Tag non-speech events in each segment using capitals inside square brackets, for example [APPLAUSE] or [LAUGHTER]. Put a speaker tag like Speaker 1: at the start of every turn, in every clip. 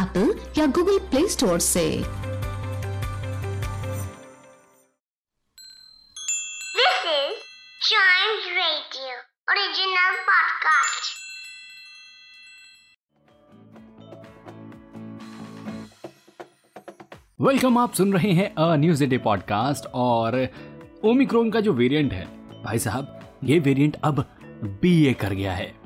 Speaker 1: Apple या Google Play Store से
Speaker 2: This is Chimes Radio, original podcast.
Speaker 3: Welcome आप सुन रहे हैं अ न्यूज़ डे पॉडकास्ट और ओमिक्रोन का जो वेरिएंट है भाई साहब ये वेरिएंट अब बीए कर गया है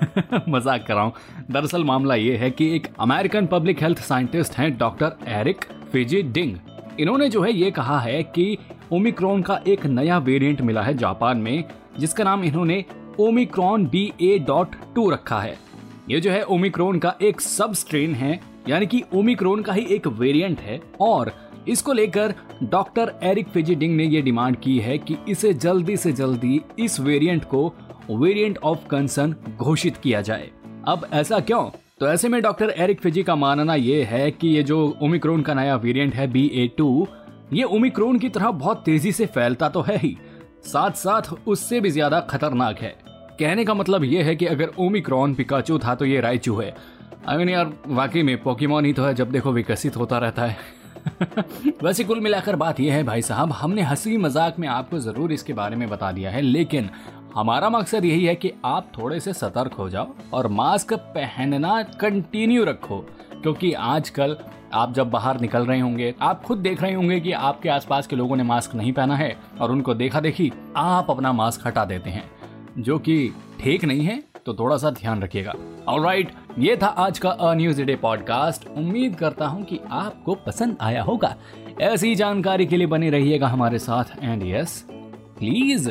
Speaker 3: [LAUGHS] मज़ाक कर रहा हूँ। दरअसल मामला ये है कि एक अमेरिकन पब्लिक हेल्थ साइंटिस्ट हैं डॉक्टर एरिक फिजी डिंग। इन्होंने जो है ये कहा है कि ओमिक्रॉन का एक नया वेरिएंट मिला है जापान में, जिसका नाम इन्होंने Omicron B A dot two रखा है। ये जो है ओमिक्रॉन का एक सब स्ट्रेन है, यानी कि ओमिक्रॉन का ही एक वेरिएंट है, और इसको लेकर डॉक्टर एरिक फिजिडिंग ने ये डिमांड की है कि इसे जल्दी से जल्दी इस वेरिएंट को वेरिएंट ऑफ़ कंसर्न घोषित किया जाए। अब ऐसा क्यों? तो ऐसे में डॉक्टर एरिक फिजी का मानना ये है कि ये जो ओमिक्रॉन का नया वेरिएंट है बी ए टू ये ओमिक्रॉन की तरह बहुत तेज़ी से फैलता तो है ही। साथ साथ उससे भी ज़्यादा खतरनाक है। कहने का मतलब ये है कि अगर ओमिक्रॉन पिकाचू था तो ये रायचू है। आई मीन यार, वाकई में पोकेमोन ही तो है जब देखो विकसित होता रहता है। [LAUGHS] वैसे कुल मिलाकर बात यह है भाई साहब, हमने हँसी मज़ाक में आपको ज़रूर इसके बारे में बता दिया है, लेकिन हमारा मकसद यही है कि आप थोड़े से सतर्क हो जाओ और मास्क पहनना कंटिन्यू रखो, क्योंकि आजकल आप जब बाहर निकल रहे होंगे, आप खुद देख रहे होंगे कि आपके आसपास के लोगों ने मास्क नहीं पहना है और उनको देखा देखी आप अपना मास्क हटा देते हैं, जो कि ठीक नहीं है तो थोड़ा सा ध्यान रखिएगा। ऑल राइट ये था आज का अ न्यूज़ डे पॉडकास्ट उम्मीद करता हूँ कि आपको पसंद आया होगा। ऐसी जानकारी के लिए बने रहिएगा हमारे साथ and yes please